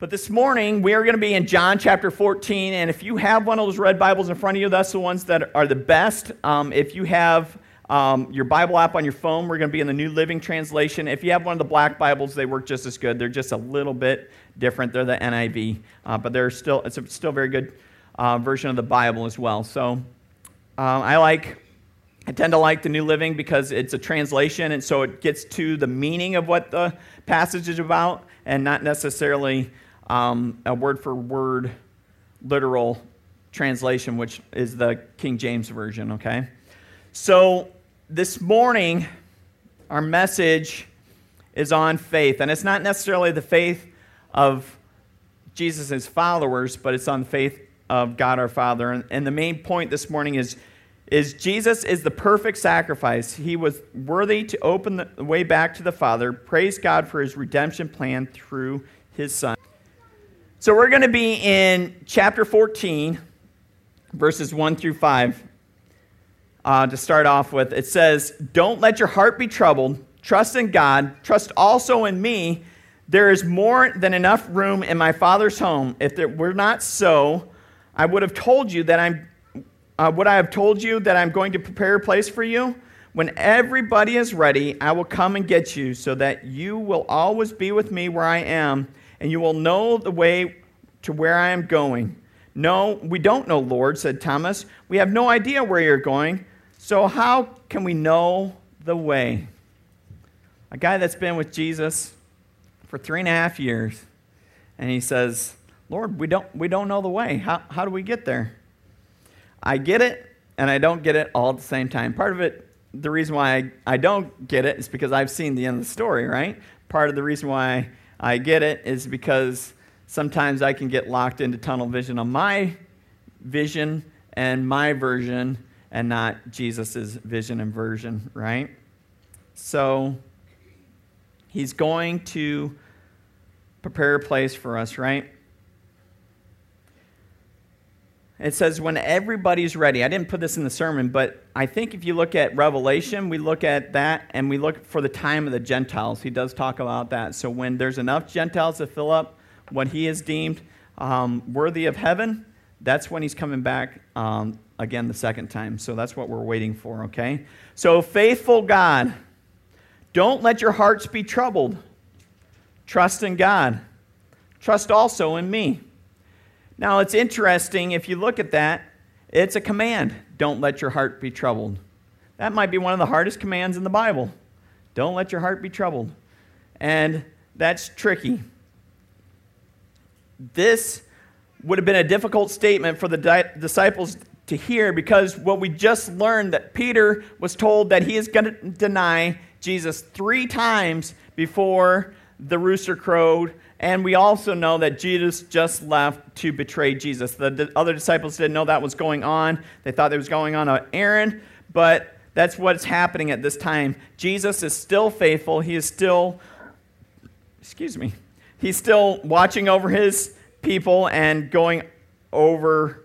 But this morning, we are going to be in John chapter 14. And if you have one of those red Bibles in front of you, that's the ones that are the best. Um, if you have um, your Bible app on your phone, we're going to be in the New Living Translation. If you have one of the black Bibles, they work just as good. They're just a little bit different. They're the NIV, uh, but they're still, it's a still very good uh, version of the Bible as well. So um, I like I tend to like the New Living because it's a translation, and so it gets to the meaning of what the passage is about, and not necessarily um, a word for word literal translation, which is the King James Version, okay? So this morning, our message is on faith, and it's not necessarily the faith of Jesus' followers, but it's on faith of God our Father. And, and the main point this morning is is Jesus is the perfect sacrifice. He was worthy to open the way back to the Father. Praise God for his redemption plan through his Son. So we're going to be in chapter 14, verses 1 through 5. Uh, to start off with, it says, Don't let your heart be troubled. Trust in God. Trust also in me. There is more than enough room in my Father's home. If it were not so, I would have told you that I'm uh, what I have told you that I'm going to prepare a place for you? When everybody is ready, I will come and get you so that you will always be with me where I am, and you will know the way to where I am going. No, we don't know, Lord, said Thomas. We have no idea where you're going, so how can we know the way? A guy that's been with Jesus for three and a half years, and he says, Lord, we don't, we don't know the way. How, how do we get there? I get it and I don't get it all at the same time. Part of it, the reason why I, I don't get it is because I've seen the end of the story, right? Part of the reason why I get it is because sometimes I can get locked into tunnel vision on my vision and my version and not Jesus' vision and version, right? So he's going to prepare a place for us, right? It says, when everybody's ready. I didn't put this in the sermon, but I think if you look at Revelation, we look at that and we look for the time of the Gentiles. He does talk about that. So when there's enough Gentiles to fill up what he has deemed um, worthy of heaven, that's when he's coming back um, again the second time. So that's what we're waiting for, okay? So, faithful God, don't let your hearts be troubled. Trust in God. Trust also in me. Now, it's interesting if you look at that, it's a command don't let your heart be troubled. That might be one of the hardest commands in the Bible. Don't let your heart be troubled. And that's tricky. This would have been a difficult statement for the di- disciples to hear because what we just learned that Peter was told that he is going to deny Jesus three times before the rooster crowed and we also know that Judas just left to betray Jesus. The other disciples didn't know that was going on. They thought it was going on uh, an errand, but that's what's happening at this time. Jesus is still faithful. He is still, excuse me, he's still watching over his people and going over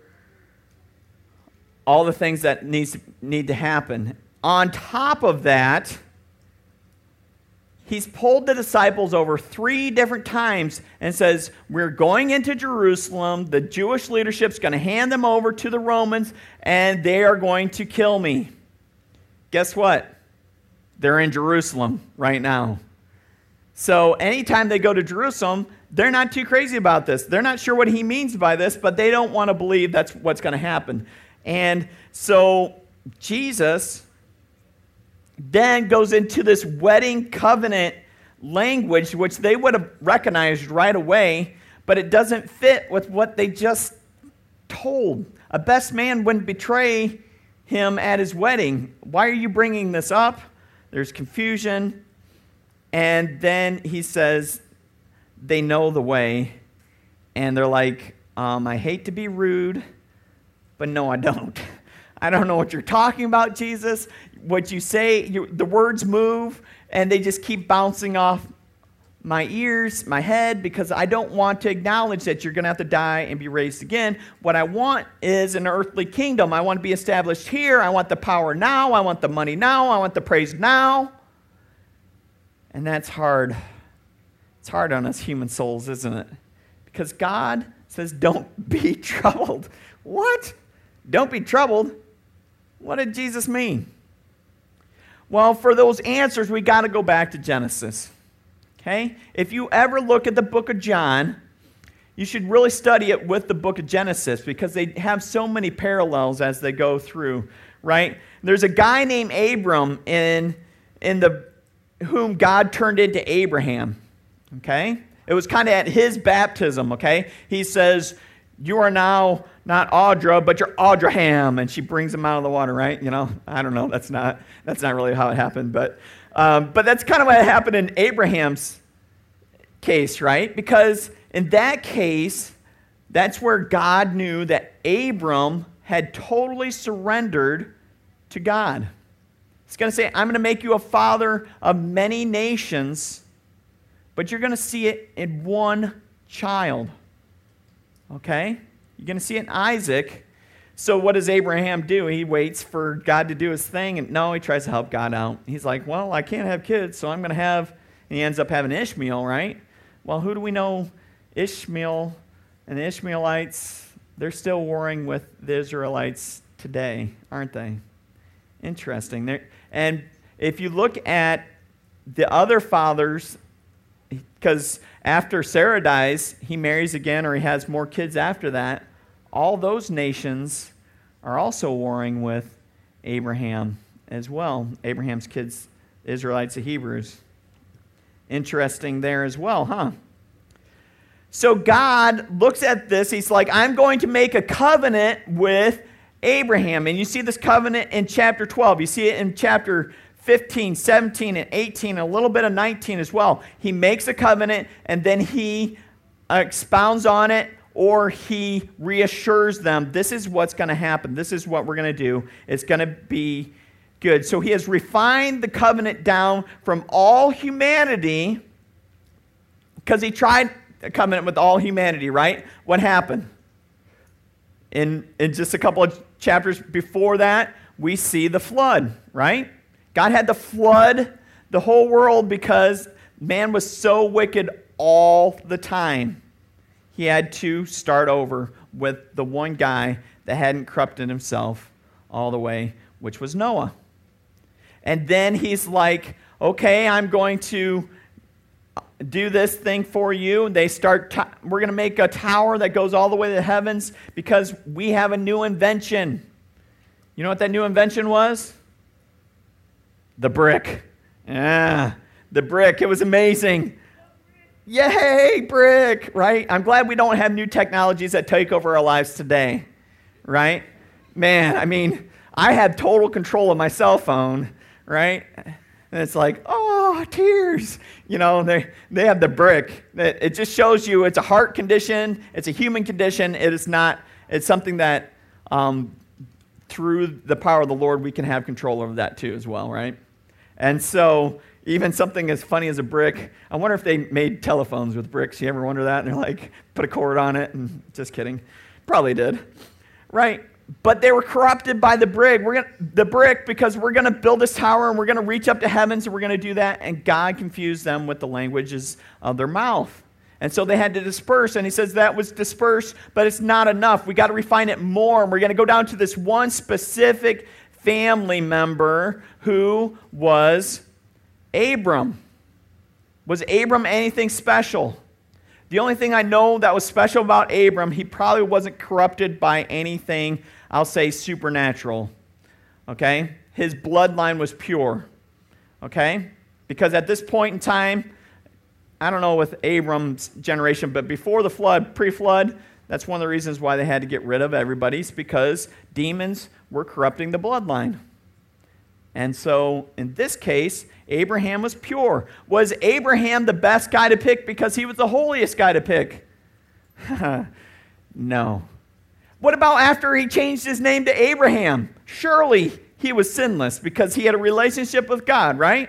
all the things that needs, need to happen. On top of that, he's pulled the disciples over three different times and says, We're going into Jerusalem. The Jewish leadership's going to hand them over to the Romans, and they are going to kill me. Guess what? They're in Jerusalem right now. So anytime they go to Jerusalem, they're not too crazy about this. They're not sure what he means by this, but they don't want to believe that's what's going to happen. And so Jesus then goes into this wedding covenant language, which they would have recognized right away, but it doesn't fit with what they just told. A best man wouldn't betray him at his wedding. Why are you bringing this up? There's confusion. And then he says, they know the way. And they're like, um, I hate to be rude, but no, I don't. I don't know what you're talking about, Jesus what you say, you, the words move, and they just keep bouncing off my ears, my head, because I don't want to acknowledge that you're going to have to die and be raised again. What I want is an earthly kingdom. I want to be established here. I want the power now. I want the money now. I want the praise now. And that's hard. It's hard on us human souls, isn't it? Because God says, don't be troubled. What? Don't be troubled? What did Jesus mean? Well, for those answers, we got to go back to Genesis. Okay? If you ever look at the book of John, you should really study it with the book of Genesis because they have so many parallels as they go through, right? There's a guy named Abram in, in the whom God turned into Abraham. Okay? It was kind of at his baptism, okay? He says, You are now not Audra, but you're Audraham. And she brings him out of the water, right? You know, I don't know. That's not, that's not really how it happened. But, um, but that's kind of what happened in Abraham's case, right? Because in that case, that's where God knew that Abram had totally surrendered to God. He's going to say, I'm going to make you a father of many nations, but you're going to see it in one child. Okay? You're going to see it in Isaac. So, what does Abraham do? He waits for God to do his thing, and no, he tries to help God out. He's like, Well, I can't have kids, so I'm going to have, and he ends up having Ishmael, right? Well, who do we know? Ishmael and the Ishmaelites, they're still warring with the Israelites today, aren't they? Interesting. They're, and if you look at the other fathers, because after Sarah dies, he marries again or he has more kids after that, all those nations are also warring with Abraham as well. Abraham's kids, Israelites, the Hebrews. Interesting there as well, huh? So God looks at this. He's like, I'm going to make a covenant with Abraham. And you see this covenant in chapter 12. You see it in chapter 15, 17, and 18, and a little bit of 19 as well. He makes a covenant and then he expounds on it or he reassures them this is what's going to happen. This is what we're going to do. It's going to be good. So he has refined the covenant down from all humanity because he tried a covenant with all humanity, right? What happened? In, in just a couple of chapters before that, we see the flood, right? God had to flood the whole world because man was so wicked all the time. He had to start over with the one guy that hadn't corrupted himself all the way, which was Noah. And then he's like, okay, I'm going to do this thing for you. They start, t- we're going to make a tower that goes all the way to the heavens because we have a new invention. You know what that new invention was? The brick. Yeah, the brick. It was amazing. Yay, brick, right? I'm glad we don't have new technologies that take over our lives today, right? Man, I mean, I had total control of my cell phone, right? And it's like, oh, tears. You know, they, they have the brick. It, it just shows you it's a heart condition, it's a human condition. It is not, it's something that um, through the power of the Lord, we can have control over that too, as well, right? And so, even something as funny as a brick, I wonder if they made telephones with bricks. You ever wonder that? And they're like, put a cord on it, and just kidding. Probably did, right? but they were corrupted by the brick. We're gonna, the brick because we're going to build this tower and we're going to reach up to heavens and we're going to do that. And God confused them with the languages of their mouth. And so they had to disperse. And he says that was dispersed, but it's not enough. We got to refine it more. And we're going to go down to this one specific family member who was Abram. Was Abram anything special? The only thing I know that was special about Abram, he probably wasn't corrupted by anything I'll say supernatural. Okay? His bloodline was pure. Okay? Because at this point in time, I don't know with Abram's generation, but before the flood, pre flood, that's one of the reasons why they had to get rid of everybody's because demons were corrupting the bloodline. And so in this case, Abraham was pure. Was Abraham the best guy to pick because he was the holiest guy to pick? no. What about after he changed his name to Abraham? Surely he was sinless because he had a relationship with God, right?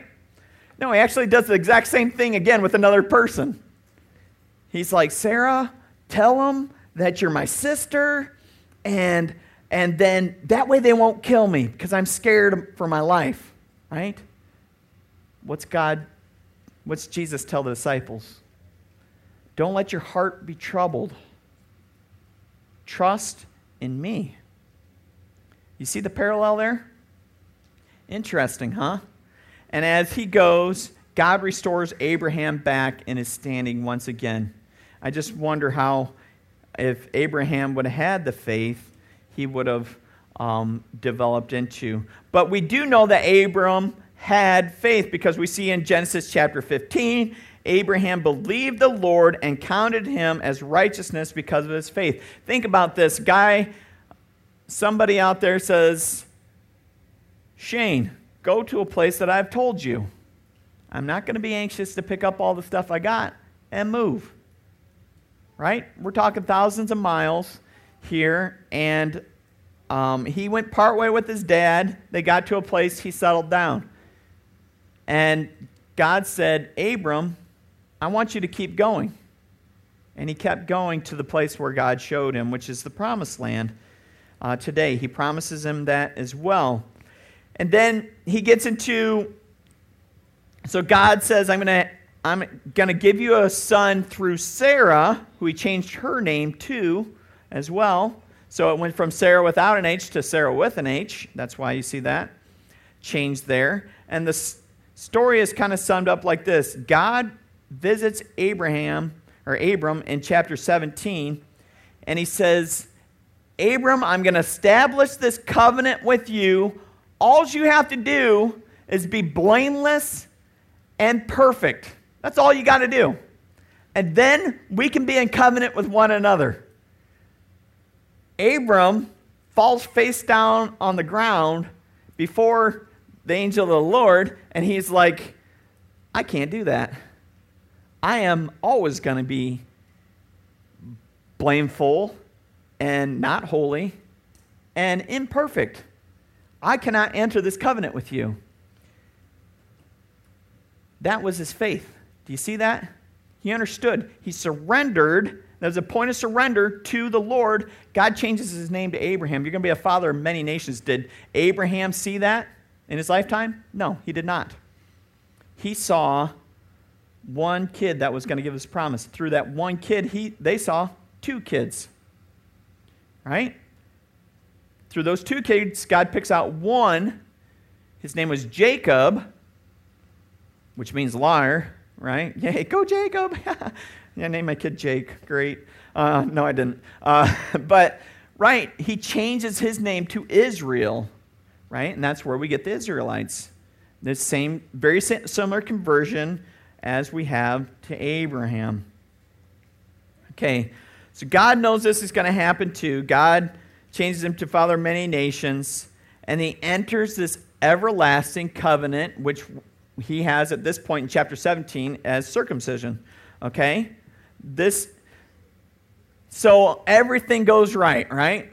No, he actually does the exact same thing again with another person. He's like, Sarah, tell him that you're my sister, and, and then that way they won't kill me because I'm scared for my life, right? What's God, what's Jesus tell the disciples? Don't let your heart be troubled. Trust in me. You see the parallel there? Interesting, huh? And as he goes, God restores Abraham back in his standing once again. I just wonder how, if Abraham would have had the faith, he would have um, developed into. But we do know that Abram had faith because we see in Genesis chapter 15, Abraham believed the Lord and counted him as righteousness because of his faith. Think about this guy, somebody out there says, Shane, go to a place that I've told you. I'm not going to be anxious to pick up all the stuff I got and move. Right? We're talking thousands of miles here, and um, he went partway with his dad. They got to a place, he settled down. And God said, Abram, I want you to keep going. And he kept going to the place where God showed him, which is the promised land uh, today. He promises him that as well. And then he gets into so God says, I'm going to I'm going to give you a son through Sarah, who he changed her name to as well. So it went from Sarah without an H to Sarah with an H. That's why you see that change there. And the story is kind of summed up like this God visits Abraham, or Abram, in chapter 17, and he says, Abram, I'm going to establish this covenant with you. All you have to do is be blameless and perfect. That's all you got to do. And then we can be in covenant with one another. Abram falls face down on the ground before the angel of the Lord, and he's like, I can't do that. I am always going to be blameful and not holy and imperfect. I cannot enter this covenant with you. That was his faith. Do you see that? He understood. He surrendered was a point of surrender to the Lord. God changes his name to Abraham. You're going to be a father of many nations. Did Abraham see that in his lifetime? No, he did not. He saw one kid that was going to give his promise. Through that one kid, he, they saw two kids. Right? Through those two kids, God picks out one. His name was Jacob, which means liar, right? Yay, go Jacob. Yeah, I named my kid Jake. Great. Uh, no, I didn't. Uh, but, right, he changes his name to Israel, right? And that's where we get the Israelites. The same, very similar conversion as we have to Abraham. Okay, so God knows this is going to happen too. God changes him to father many nations, and he enters this everlasting covenant, which he has at this point in chapter 17 as circumcision. Okay? This so everything goes right, right?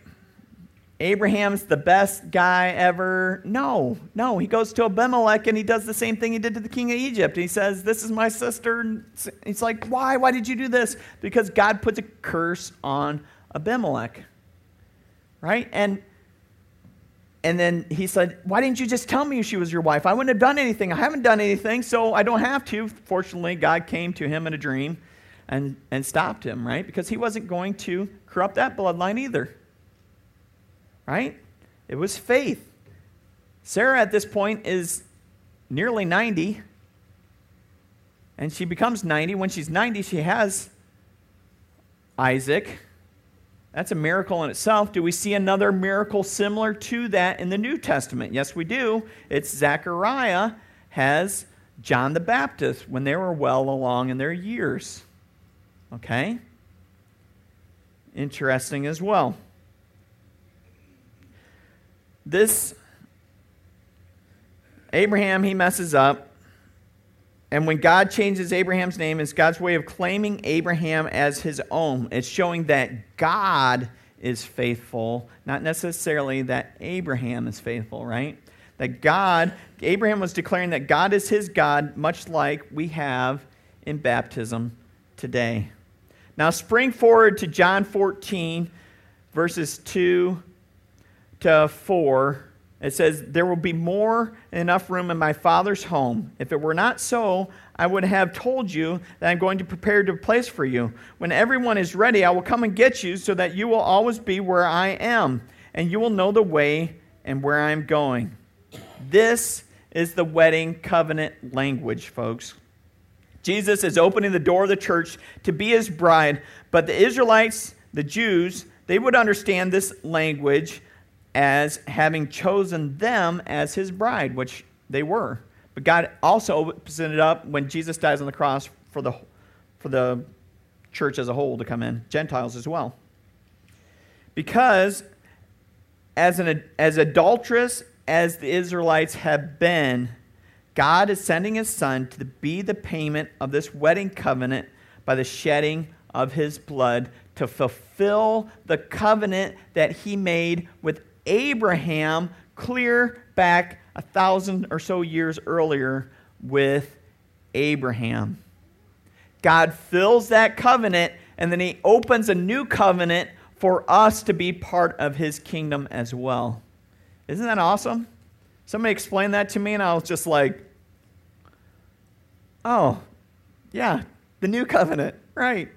Abraham's the best guy ever. No, no. He goes to Abimelech and he does the same thing he did to the king of Egypt. He says, This is my sister. And He's like, Why? Why did you do this? Because God puts a curse on Abimelech. Right? And and then he said, Why didn't you just tell me she was your wife? I wouldn't have done anything. I haven't done anything, so I don't have to. Fortunately, God came to him in a dream and, and stopped him, right? Because he wasn't going to corrupt that bloodline either. Right? It was faith. Sarah at this point is nearly 90. And she becomes 90. When she's 90, she has Isaac. That's a miracle in itself. Do we see another miracle similar to that in the New Testament? Yes, we do. It's Zechariah has John the Baptist when they were well along in their years. Okay? Interesting as well. This Abraham, he messes up. And when God changes Abraham's name, it's God's way of claiming Abraham as his own. It's showing that God is faithful, not necessarily that Abraham is faithful, right? That God, Abraham was declaring that God is his God, much like we have in baptism today. Now, spring forward to John 14, verses 2 to 4. It says, There will be more enough room in my Father's home. If it were not so, I would have told you that I'm going to prepare a place for you. When everyone is ready, I will come and get you so that you will always be where I am, and you will know the way and where I'm going. This is the wedding covenant language, folks. Jesus is opening the door of the church to be his bride, but the Israelites, the Jews, they would understand this language as having chosen them as his bride, which they were. But God also opens it up when Jesus dies on the cross for the, for the church as a whole to come in, Gentiles as well. Because as, an, as adulterous as the Israelites have been, God is sending his son to be the payment of this wedding covenant by the shedding of his blood to fulfill the covenant that he made with Abraham clear back a thousand or so years earlier with Abraham. God fills that covenant and then he opens a new covenant for us to be part of his kingdom as well. Isn't that awesome? Somebody explained that to me and I was just like, oh, yeah, the new covenant, right.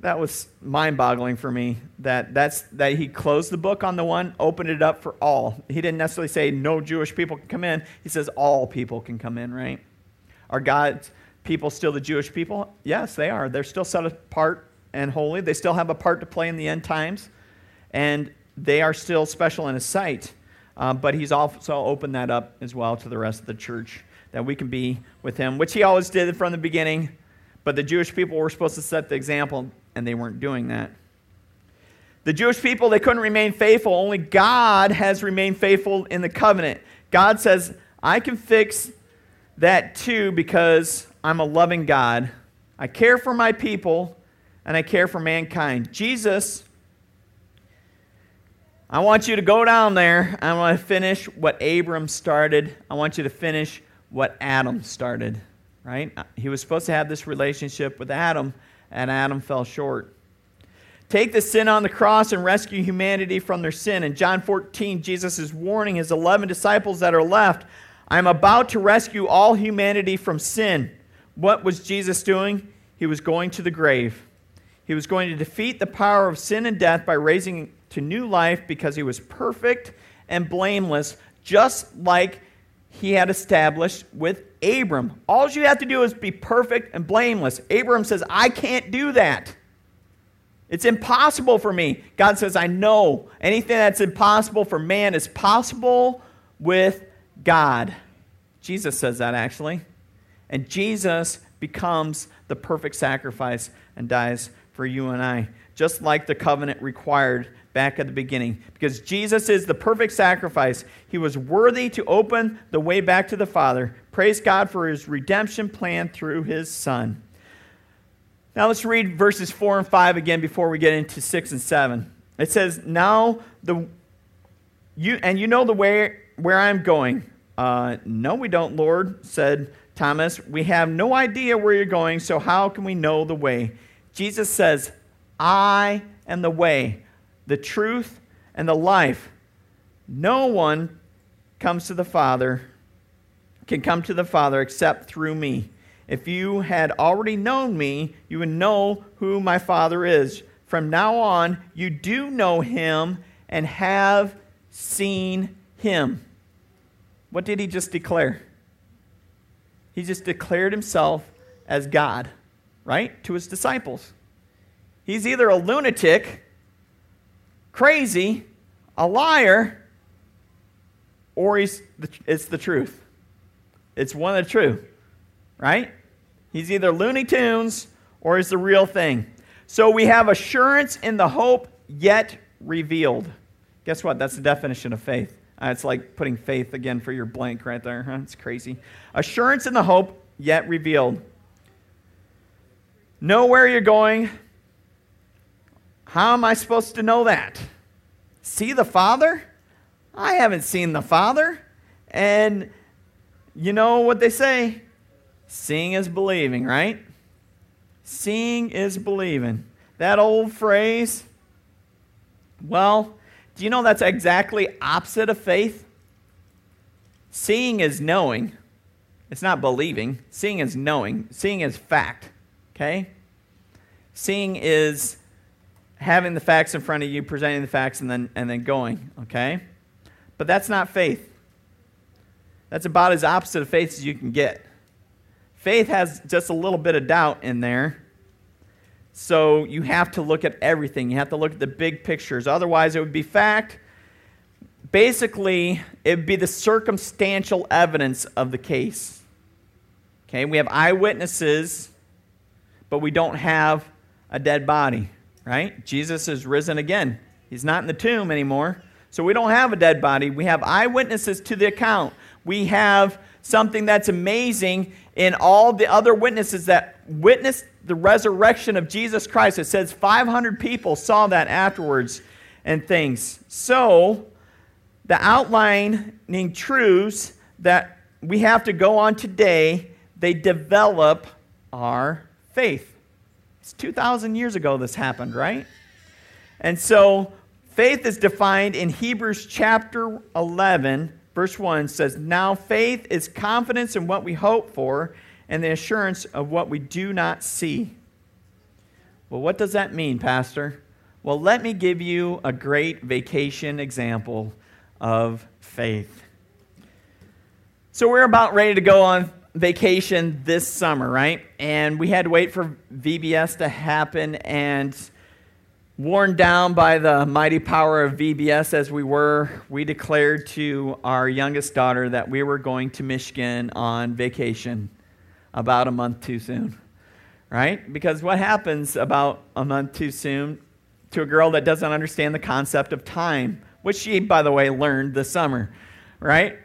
That was mind-boggling for me that that's that he closed the book on the one opened it up for all. He didn't necessarily say no jewish people can come in. He says all people can come in right. Are god's people still the jewish people? Yes they are. They're still set apart and holy. They still have a part to play in the end times. And they are still special in his sight. Uh, but he's also opened that up as well to the rest of the church that we can be with him which he always did from the beginning but the jewish people were supposed to set the example and they weren't doing that. The Jewish people, they couldn't remain faithful. Only God has remained faithful in the covenant. God says, I can fix that too because I'm a loving God. I care for my people and I care for mankind. Jesus, I want you to go down there. I want to finish what Abram started. I want you to finish what Adam started, right? Uh, he was supposed to have this relationship with Adam, and Adam fell short. Take the sin on the cross and rescue humanity from their sin. In John 14, Jesus is warning his 11 disciples that are left I am about to rescue all humanity from sin. What was Jesus doing? He was going to the grave. He was going to defeat the power of sin and death by raising to new life because he was perfect and blameless, just like he had established with Abram. All you have to do is be perfect and blameless. Abram says, I can't do that. It's impossible for me. God says, I know anything that's impossible for man is possible with God. Jesus says that actually. And Jesus becomes the perfect sacrifice and dies for you and I, just like the covenant required back at the beginning. Because Jesus is the perfect sacrifice. He was worthy to open the way back to the Father. Praise God for his redemption plan through his Son. Now let's read verses 4 and 5 again before we get into 6 and 7. It says, Now the you and you know the way where I'm going. Uh, no, we don't, Lord, said Thomas. We have no idea where you're going, so how can we know the way? Jesus says, I am the way the truth, and the life. No one comes to the Father, can come to the Father except through me. If you had already known me, you would know who my Father is. From now on, you do know him and have seen him. What did he just declare? He just declared himself as God, right? To his disciples. He's either a lunatic crazy, a liar, or he's the, it's the truth. It's one of the truth, right? He's either Looney Tunes or he's the real thing. So we have assurance in the hope yet revealed. Guess what? That's the definition of faith. Uh, it's like putting faith again for your blank right there. Huh? It's crazy. Assurance in the hope yet revealed. Know where you're going, how am I supposed to know that? See the Father? I haven't seen the Father. And you know what they say? Seeing is believing, right? Seeing is believing. That old phrase. Well, do you know that's exactly opposite of faith? Seeing is knowing. It's not believing. Seeing is knowing. Seeing is fact. Okay? Seeing is having the facts in front of you, presenting the facts, and then, and then going. Okay? But that's not faith. That's about as opposite of faith as you can get. Faith has just a little bit of doubt in there. So you have to look at everything. You have to look at the big pictures. Otherwise, it would be fact. Basically, it would be the circumstantial evidence of the case. Okay, we have eyewitnesses, but we don't have a dead body, right? Jesus is risen again. He's not in the tomb anymore. So we don't have a dead body. We have eyewitnesses to the account. We have something that's amazing in all the other witnesses that witnessed the resurrection of Jesus Christ. It says 500 people saw that afterwards and things. So, the outlining truths that we have to go on today, they develop our faith. It's 2,000 years ago this happened, right? And so, faith is defined in Hebrews chapter 11 verse 1 says, Now faith is confidence in what we hope for and the assurance of what we do not see. Well, what does that mean, Pastor? Well, let me give you a great vacation example of faith. So, we're about ready to go on vacation this summer, right? And we had to wait for VBS to happen and Worn down by the mighty power of VBS as we were, we declared to our youngest daughter that we were going to Michigan on vacation about a month too soon. Right? Because what happens about a month too soon to a girl that doesn't understand the concept of time, which she, by the way, learned this summer, right?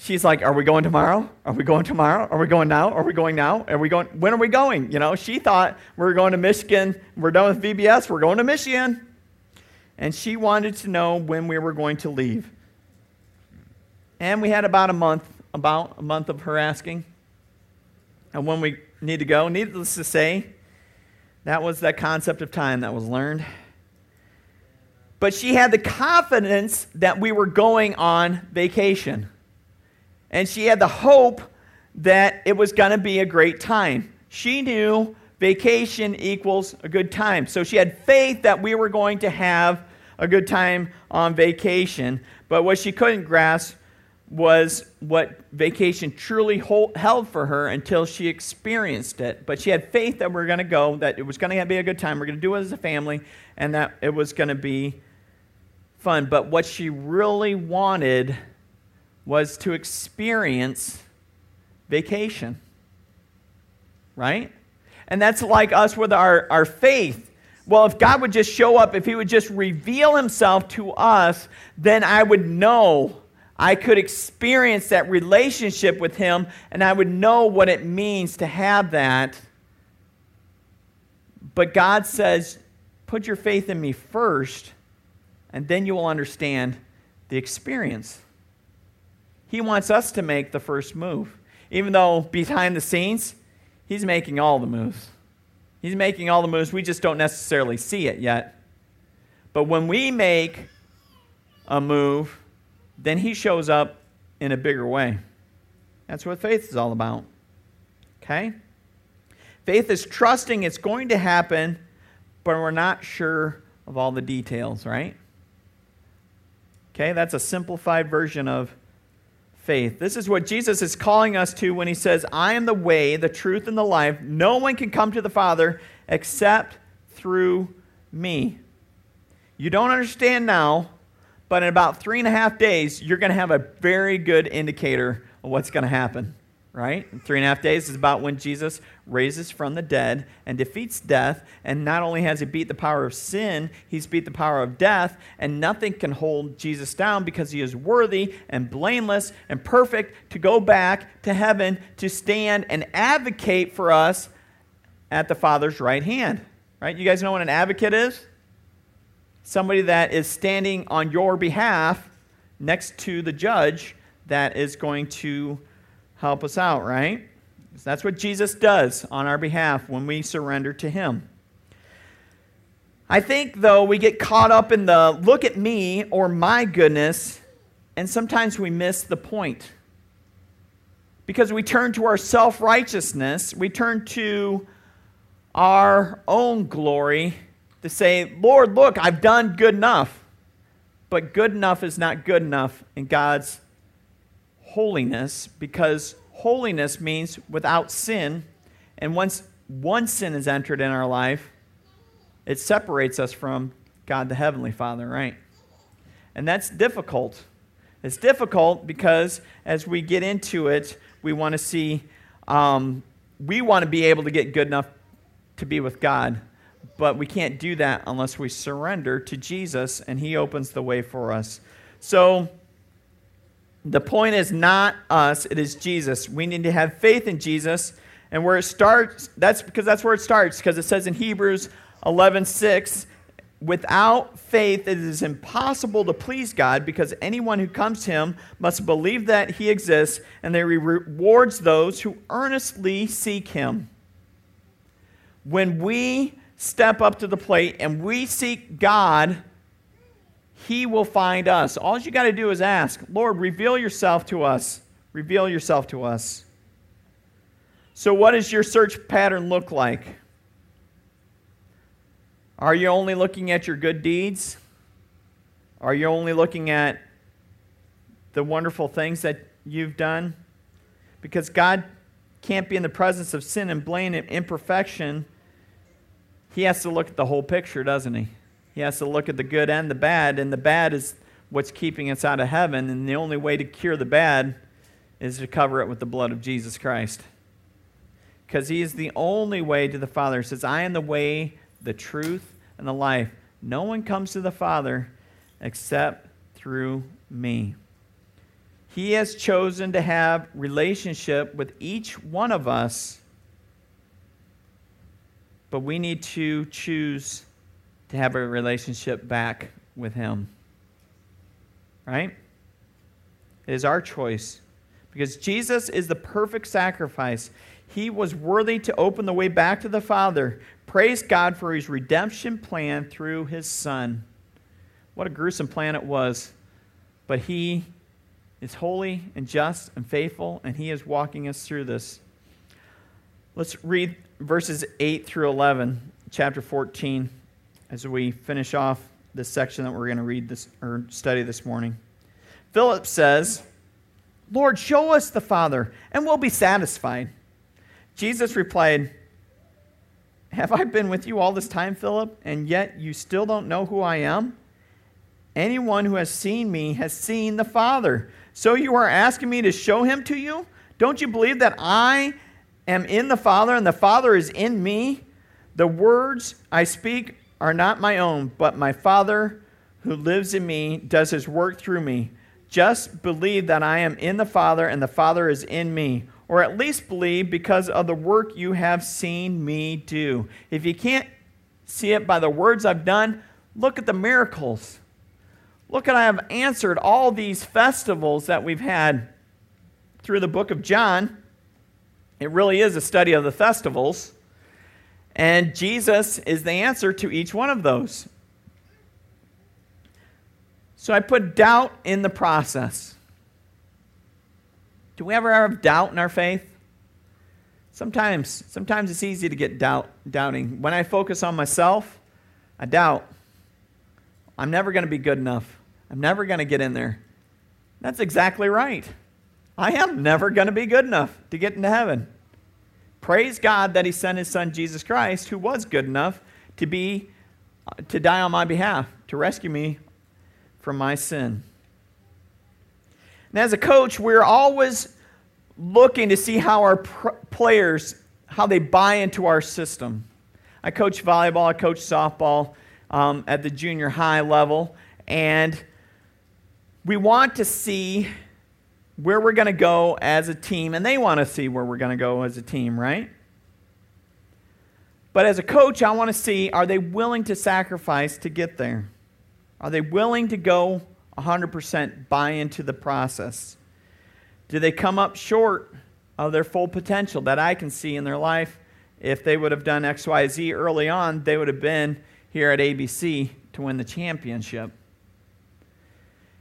She's like, Are we going tomorrow? Are we going tomorrow? Are we going now? Are we going now? Are we going? When are we going? You know, she thought we are going to Michigan. We're done with VBS. We're going to Michigan. And she wanted to know when we were going to leave. And we had about a month, about a month of her asking. And when we need to go, needless to say, that was that concept of time that was learned. But she had the confidence that we were going on vacation and she had the hope that it was going to be a great time. She knew vacation equals a good time. So she had faith that we were going to have a good time on vacation. But what she couldn't grasp was what vacation truly hold, held for her until she experienced it. But she had faith that we are going to go, that it was going to be a good time, we're going to do it as a family, and that it was going to be fun. But what she really wanted was to experience vacation. Right? And that's like us with our, our faith. Well, if God would just show up, if He would just reveal Himself to us, then I would know. I could experience that relationship with Him, and I would know what it means to have that. But God says, put your faith in me first, and then you will understand the experience. He wants us to make the first move. Even though behind the scenes, He's making all the moves. He's making all the moves. We just don't necessarily see it yet. But when we make a move, then He shows up in a bigger way. That's what faith is all about. Okay? Faith is trusting it's going to happen, but we're not sure of all the details, right? Okay, that's a simplified version of faith. This is what Jesus is calling us to when he says, I am the way, the truth, and the life. No one can come to the Father except through me. You don't understand now, but in about three and a half days, you're going to have a very good indicator of what's going to happen right? three and a half days is about when Jesus raises from the dead and defeats death. And not only has he beat the power of sin, he's beat the power of death. And nothing can hold Jesus down because he is worthy and blameless and perfect to go back to heaven to stand and advocate for us at the Father's right hand. Right? You guys know what an advocate is? Somebody that is standing on your behalf next to the judge that is going to help us out, right? That's what Jesus does on our behalf when we surrender to Him. I think, though, we get caught up in the look at me or my goodness And sometimes we miss the point. Because we turn to our self righteousness, we turn to our own glory to say, Lord, look, I've done good enough. But good enough is not good enough in God's holiness because holiness means without sin. And once one sin is entered in our life, it separates us from God the Heavenly Father, right? And that's difficult. It's difficult because as we get into it, we want to see, um, we want to be able to get good enough to be with God. But we can't do that unless we surrender to Jesus and He opens the way for us. So, the point is not us, it is Jesus. We need to have faith in Jesus. And where it starts, that's because that's where it starts, because it says in Hebrews 11 6, without faith it is impossible to please God, because anyone who comes to him must believe that he exists, and that he rewards those who earnestly seek him. When we step up to the plate and we seek God, he will find us. All you got to do is ask, Lord, reveal yourself to us. Reveal yourself to us. So, what does your search pattern look like? Are you only looking at your good deeds? Are you only looking at the wonderful things that you've done? Because God can't be in the presence of sin and blame and imperfection. He has to look at the whole picture, doesn't he? He has to look at the good and the bad, and the bad is what's keeping us out of heaven, and the only way to cure the bad is to cover it with the blood of Jesus Christ. Because he is the only way to the Father. He says, I am the way, the truth, and the life. No one comes to the Father except through me. He has chosen to have relationship with each one of us, but we need to choose to have a relationship back with Him. Right? It is our choice. Because Jesus is the perfect sacrifice. He was worthy to open the way back to the Father. Praise God for His redemption plan through His Son. What a gruesome plan it was. But He is holy and just and faithful, and He is walking us through this. Let's read verses 8 through 11, chapter 14 as we finish off this section that we're going to read this or study this morning. Philip says, Lord, show us the Father, and we'll be satisfied. Jesus replied, Have I been with you all this time, Philip, and yet you still don't know who I am? Anyone who has seen me has seen the Father. So you are asking me to show him to you? Don't you believe that I am in the Father and the Father is in me? The words I speak are not my own, but my Father who lives in me does his work through me. Just believe that I am in the Father and the Father is in me, or at least believe because of the work you have seen me do. If you can't see it by the words I've done, look at the miracles. Look at I have answered all these festivals that we've had through the book of John. It really is a study of the festivals. And Jesus is the answer to each one of those. So I put doubt in the process. Do we ever have doubt in our faith? Sometimes, sometimes it's easy to get doubt, doubting. When I focus on myself, I doubt. I'm never going to be good enough. I'm never going to get in there. That's exactly right. I am never going to be good enough to get into heaven. Praise God that He sent His Son Jesus Christ, who was good enough to be to die on my behalf, to rescue me from my sin. And as a coach, we're always looking to see how our pr- players how they buy into our system. I coach volleyball, I coach softball um, at the junior high level, and we want to see where we're going to go as a team, and they want to see where we're going to go as a team, right? But as a coach, I want to see are they willing to sacrifice to get there? Are they willing to go 100% buy into the process? Do they come up short of their full potential that I can see in their life? If they would have done XYZ early on, they would have been here at ABC to win the championship.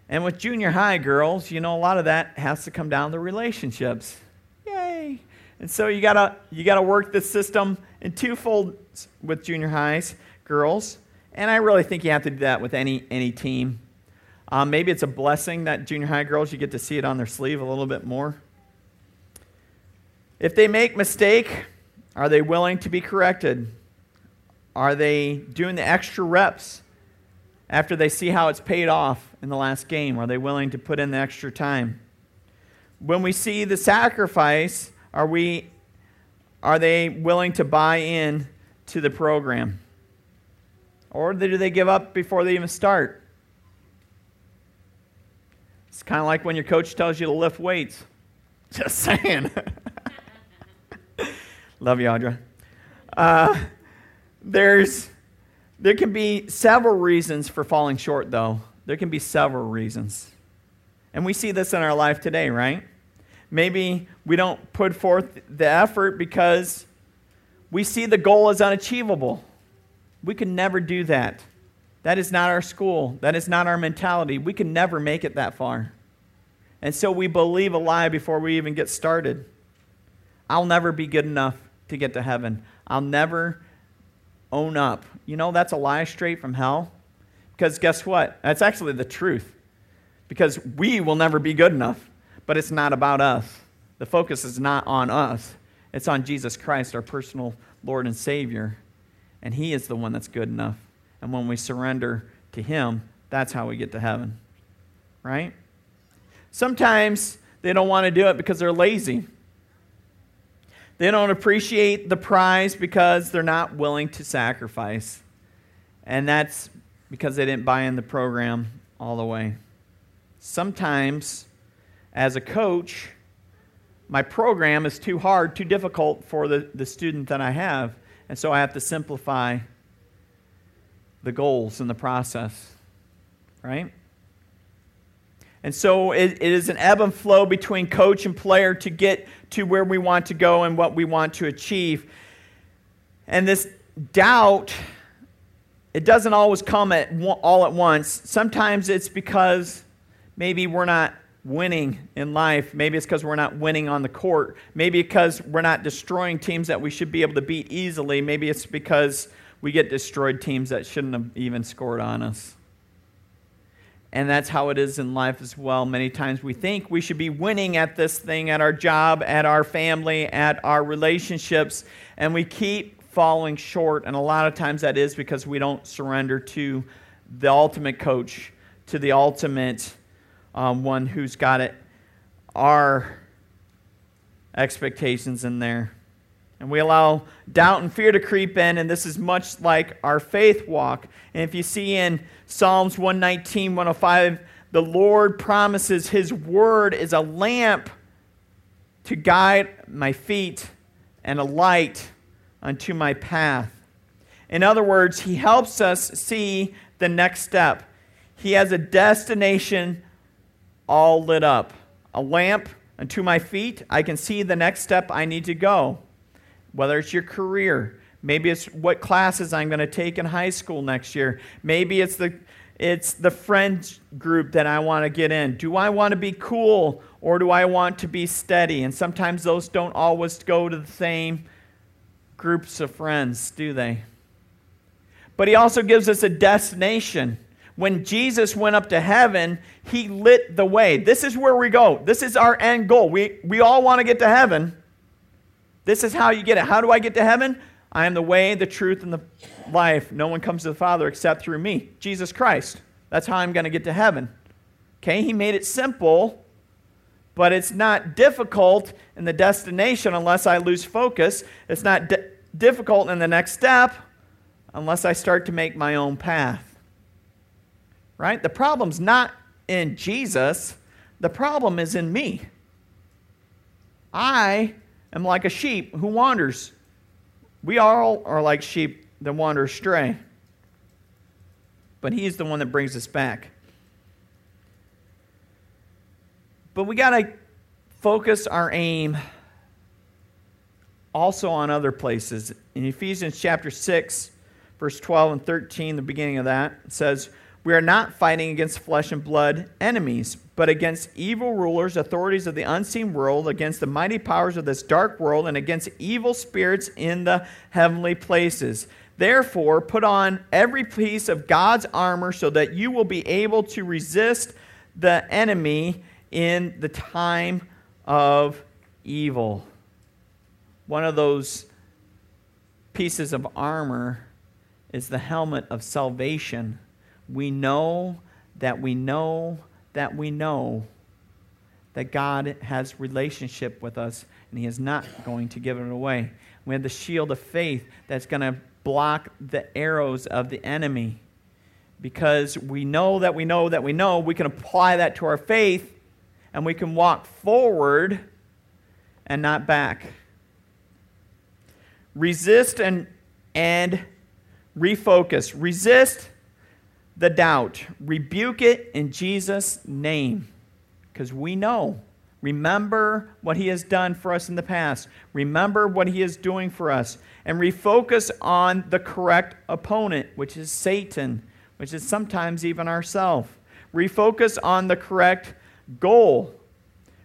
And with junior high girls, you know, a lot of that has to come down to relationships. Yay. And so you gotta you gotta work the system in twofold with junior highs girls. And I really think you have to do that with any any team. Um, maybe it's a blessing that junior high girls you get to see it on their sleeve a little bit more. If they make mistake, are they willing to be corrected? Are they doing the extra reps after they see how it's paid off in the last game? Are they willing to put in the extra time? When we see the sacrifice, are we are they willing to buy in to the program? Or do they give up before they even start? It's kind of like when your coach tells you to lift weights. Just saying. Love you, Audra. Uh, there's, there can be several reasons for falling short, though. There can be several reasons. And we see this in our life today, right? Maybe we don't put forth the effort because we see the goal as unachievable. We can never do that. That is not our school. That is not our mentality. We can never make it that far. And so we believe a lie before we even get started. I'll never be good enough to get to heaven. I'll never own up. You know, that's a lie straight from hell. Because guess what? That's actually the truth. Because we will never be good enough, but it's not about us. The focus is not on us, it's on Jesus Christ, our personal Lord and Savior. And He is the one that's good enough. And when we surrender to Him, that's how we get to heaven. Right? Sometimes they don't want to do it because they're lazy. They don't appreciate the prize because they're not willing to sacrifice. And that's because they didn't buy in the program all the way. Sometimes, as a coach, my program is too hard, too difficult for the, the student that I have. And so I have to simplify the goals in the process, right? And so it, it is an ebb and flow between coach and player to get to where we want to go and what we want to achieve. And this doubt, it doesn't always come at all at once. Sometimes it's because maybe we're not winning in life. Maybe it's because we're not winning on the court. Maybe because we're not destroying teams that we should be able to beat easily. Maybe it's because we get destroyed teams that shouldn't have even scored on us. And that's how it is in life as well. Many times we think we should be winning at this thing, at our job, at our family, at our relationships, and we keep falling short. And a lot of times that is because we don't surrender to the ultimate coach, to the ultimate um, one who's got it, our expectations in there. And we allow doubt and fear to creep in, and this is much like our faith walk. And if you see in Psalms 119, 105, the Lord promises His word is a lamp to guide my feet and a light unto my path. In other words, He helps us see the next step. He has a destination all lit up. A lamp unto my feet, I can see the next step I need to go whether it's your career, maybe it's what classes I'm going to take in high school next year, maybe it's the it's the friend group that I want to get in. Do I want to be cool or do I want to be steady? And sometimes those don't always go to the same groups of friends, do they? But he also gives us a destination. When Jesus went up to heaven, he lit the way. This is where we go. This is our end goal. We, we all want to get to heaven. This is how you get it. How do I get to heaven? I am the way, the truth, and the life. No one comes to the Father except through me, Jesus Christ. That's how I'm going to get to heaven. Okay, he made it simple, but it's not difficult in the destination unless I lose focus. It's not di- difficult in the next step unless I start to make my own path. Right? The problem's not in Jesus, the problem is in me. I am like a sheep who wanders. We all are like sheep that wander astray. But He's the one that brings us back. But we got to focus our aim also on other places. In Ephesians chapter 6, verse 12 and 13, the beginning of that, it says, we are not fighting against flesh and blood enemies, but against evil rulers, authorities of the unseen world, against the mighty powers of this dark world, and against evil spirits in the heavenly places. Therefore, put on every piece of God's armor so that you will be able to resist the enemy in the time of evil. One of those pieces of armor is the helmet of salvation we know that we know that we know that God has relationship with us and he is not going to give it away. We have the shield of faith that's going to block the arrows of the enemy. Because we know that we know that we know, we can apply that to our faith and we can walk forward and not back. Resist and and refocus. Resist the doubt. Rebuke it in Jesus' name because we know. Remember what he has done for us in the past. Remember what he is doing for us. And refocus on the correct opponent, which is Satan, which is sometimes even ourselves. Refocus on the correct goal,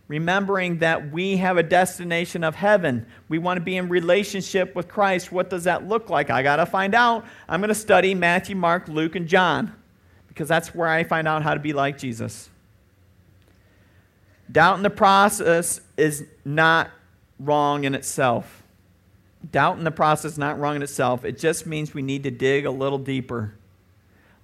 remembering that we have a destination of heaven. We want to be in relationship with Christ. What does that look like? I got to find out. I'm going to study Matthew, Mark, Luke, and John because that's where I find out how to be like Jesus. Doubt in the process is not wrong in itself. Doubt in the process is not wrong in itself. It just means we need to dig a little deeper.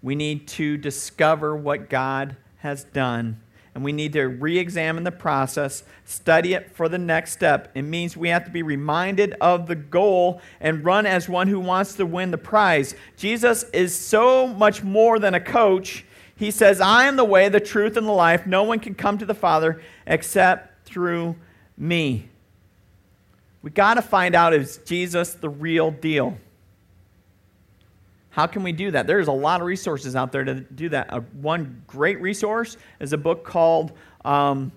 We need to discover what God has done and we need to re examine the process, study it for the next step. It means we have to be reminded of the goal and run as one who wants to win the prize. Jesus is so much more than a coach. He says, I am the way, the truth, and the life. No one can come to the Father except through me. We got to find out is Jesus the real deal? How can we do that? There's a lot of resources out there to do that. Uh, one great resource is a book called um,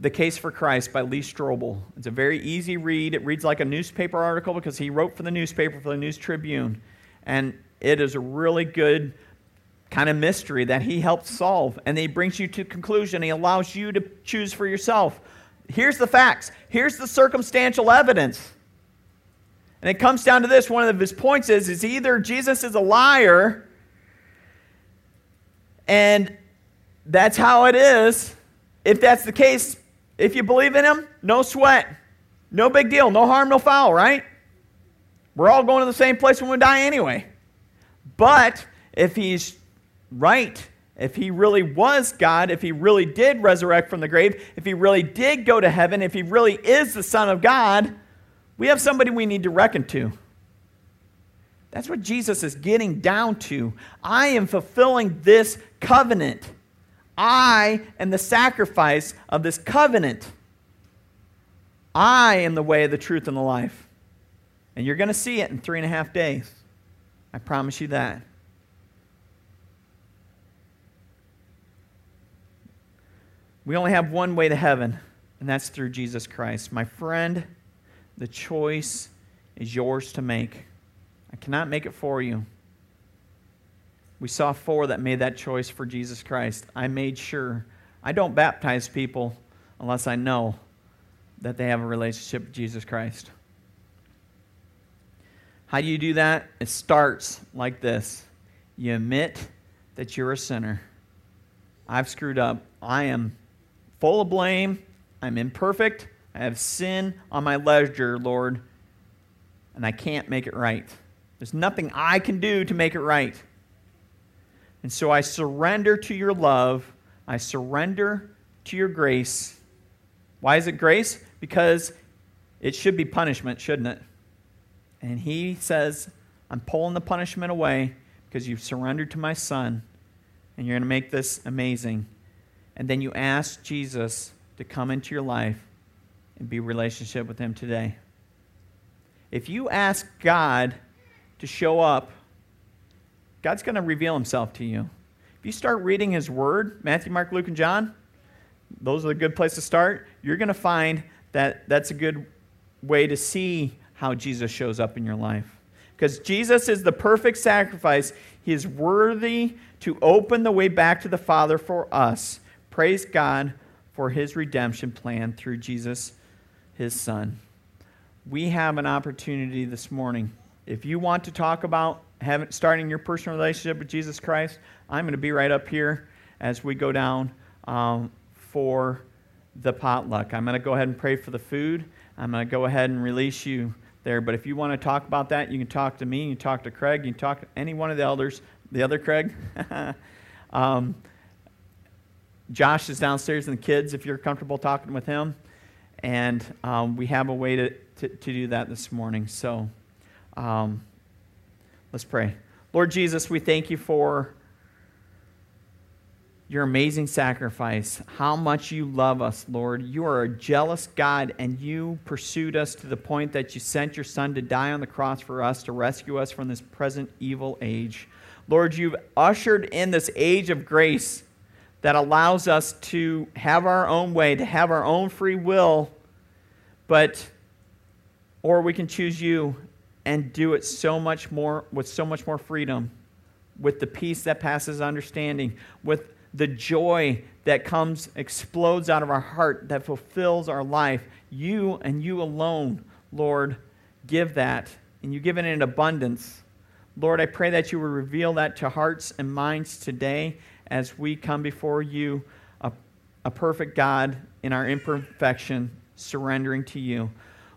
The Case for Christ by Lee Strobel. It's a very easy read. It reads like a newspaper article because he wrote for the newspaper, for the News Tribune. And it is a really good kind of mystery that he helps solve. And he brings you to conclusion. He allows you to choose for yourself. Here's the facts. Here's the circumstantial evidence. And it comes down to this one of his points is, is either Jesus is a liar, and that's how it is. If that's the case, if you believe in him, no sweat. No big deal. No harm, no foul, right? We're all going to the same place when we die anyway. But if he's right, if he really was God, if he really did resurrect from the grave, if he really did go to heaven, if he really is the Son of God, we have somebody we need to reckon to. That's what Jesus is getting down to. I am fulfilling this covenant. I am the sacrifice of this covenant. I am the way, the truth, and the life. And you're going to see it in three and a half days. I promise you that. We only have one way to heaven, and that's through Jesus Christ. My friend, the choice is yours to make. I cannot make it for you. We saw four that made that choice for Jesus Christ. I made sure. I don't baptize people unless I know that they have a relationship with Jesus Christ. How do you do that? It starts like this you admit that you're a sinner. I've screwed up. I am full of blame. I'm imperfect. I have sin on my ledger, Lord, and I can't make it right. There's nothing I can do to make it right. And so I surrender to your love. I surrender to your grace. Why is it grace? Because it should be punishment, shouldn't it? And he says, I'm pulling the punishment away because you've surrendered to my son, and you're going to make this amazing. And then you ask Jesus to come into your life and be relationship with him today. If you ask God to show up, God's going to reveal himself to you. If you start reading his word, Matthew, Mark, Luke, and John, those are a good place to start. You're going to find that that's a good way to see how Jesus shows up in your life. Because Jesus is the perfect sacrifice. He is worthy to open the way back to the Father for us. Praise God for his redemption plan through Jesus, his Son. We have an opportunity this morning. If you want to talk about having, starting your personal relationship with Jesus Christ, I'm going to be right up here as we go down um, for the potluck. I'm going to go ahead and pray for the food. I'm going to go ahead and release you there. But if you want to talk about that, you can talk to me, you can talk to Craig, you can talk to any one of the elders, the other Craig. um, Josh is downstairs and the kids, if you're comfortable talking with him. And um, we have a way to, to, to, do that this morning. So um, let's pray. Lord Jesus, we thank you for your amazing sacrifice, how much you love us, Lord. You are a jealous God, and you pursued us to the point that you sent your Son to die on the cross for us to rescue us from this present evil age. Lord, you've ushered in this age of grace that allows us to have our own way, to have our own free will, but or we can choose you and do it so much more with so much more freedom, with the peace that passes understanding, with the joy that comes, explodes out of our heart, that fulfills our life. You and you alone, Lord, give that. And you give it in abundance. Lord, I pray that you will reveal that to hearts and minds today as we come before you, a, a perfect God in our imperfection, surrendering to you.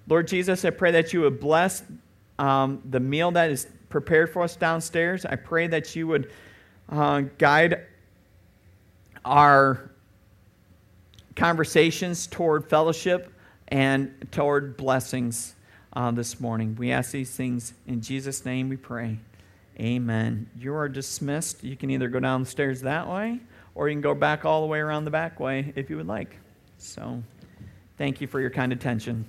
Lord Jesus, I pray that you would bless um, the meal that is prepared for us downstairs. I pray that you would uh, guide our conversations toward fellowship and toward blessings uh, this morning. We ask these things in Jesus' name we pray. Amen. You are dismissed. You can either go downstairs that way or you can go back all the way around the back way if you would like. So, thank you for your kind attention.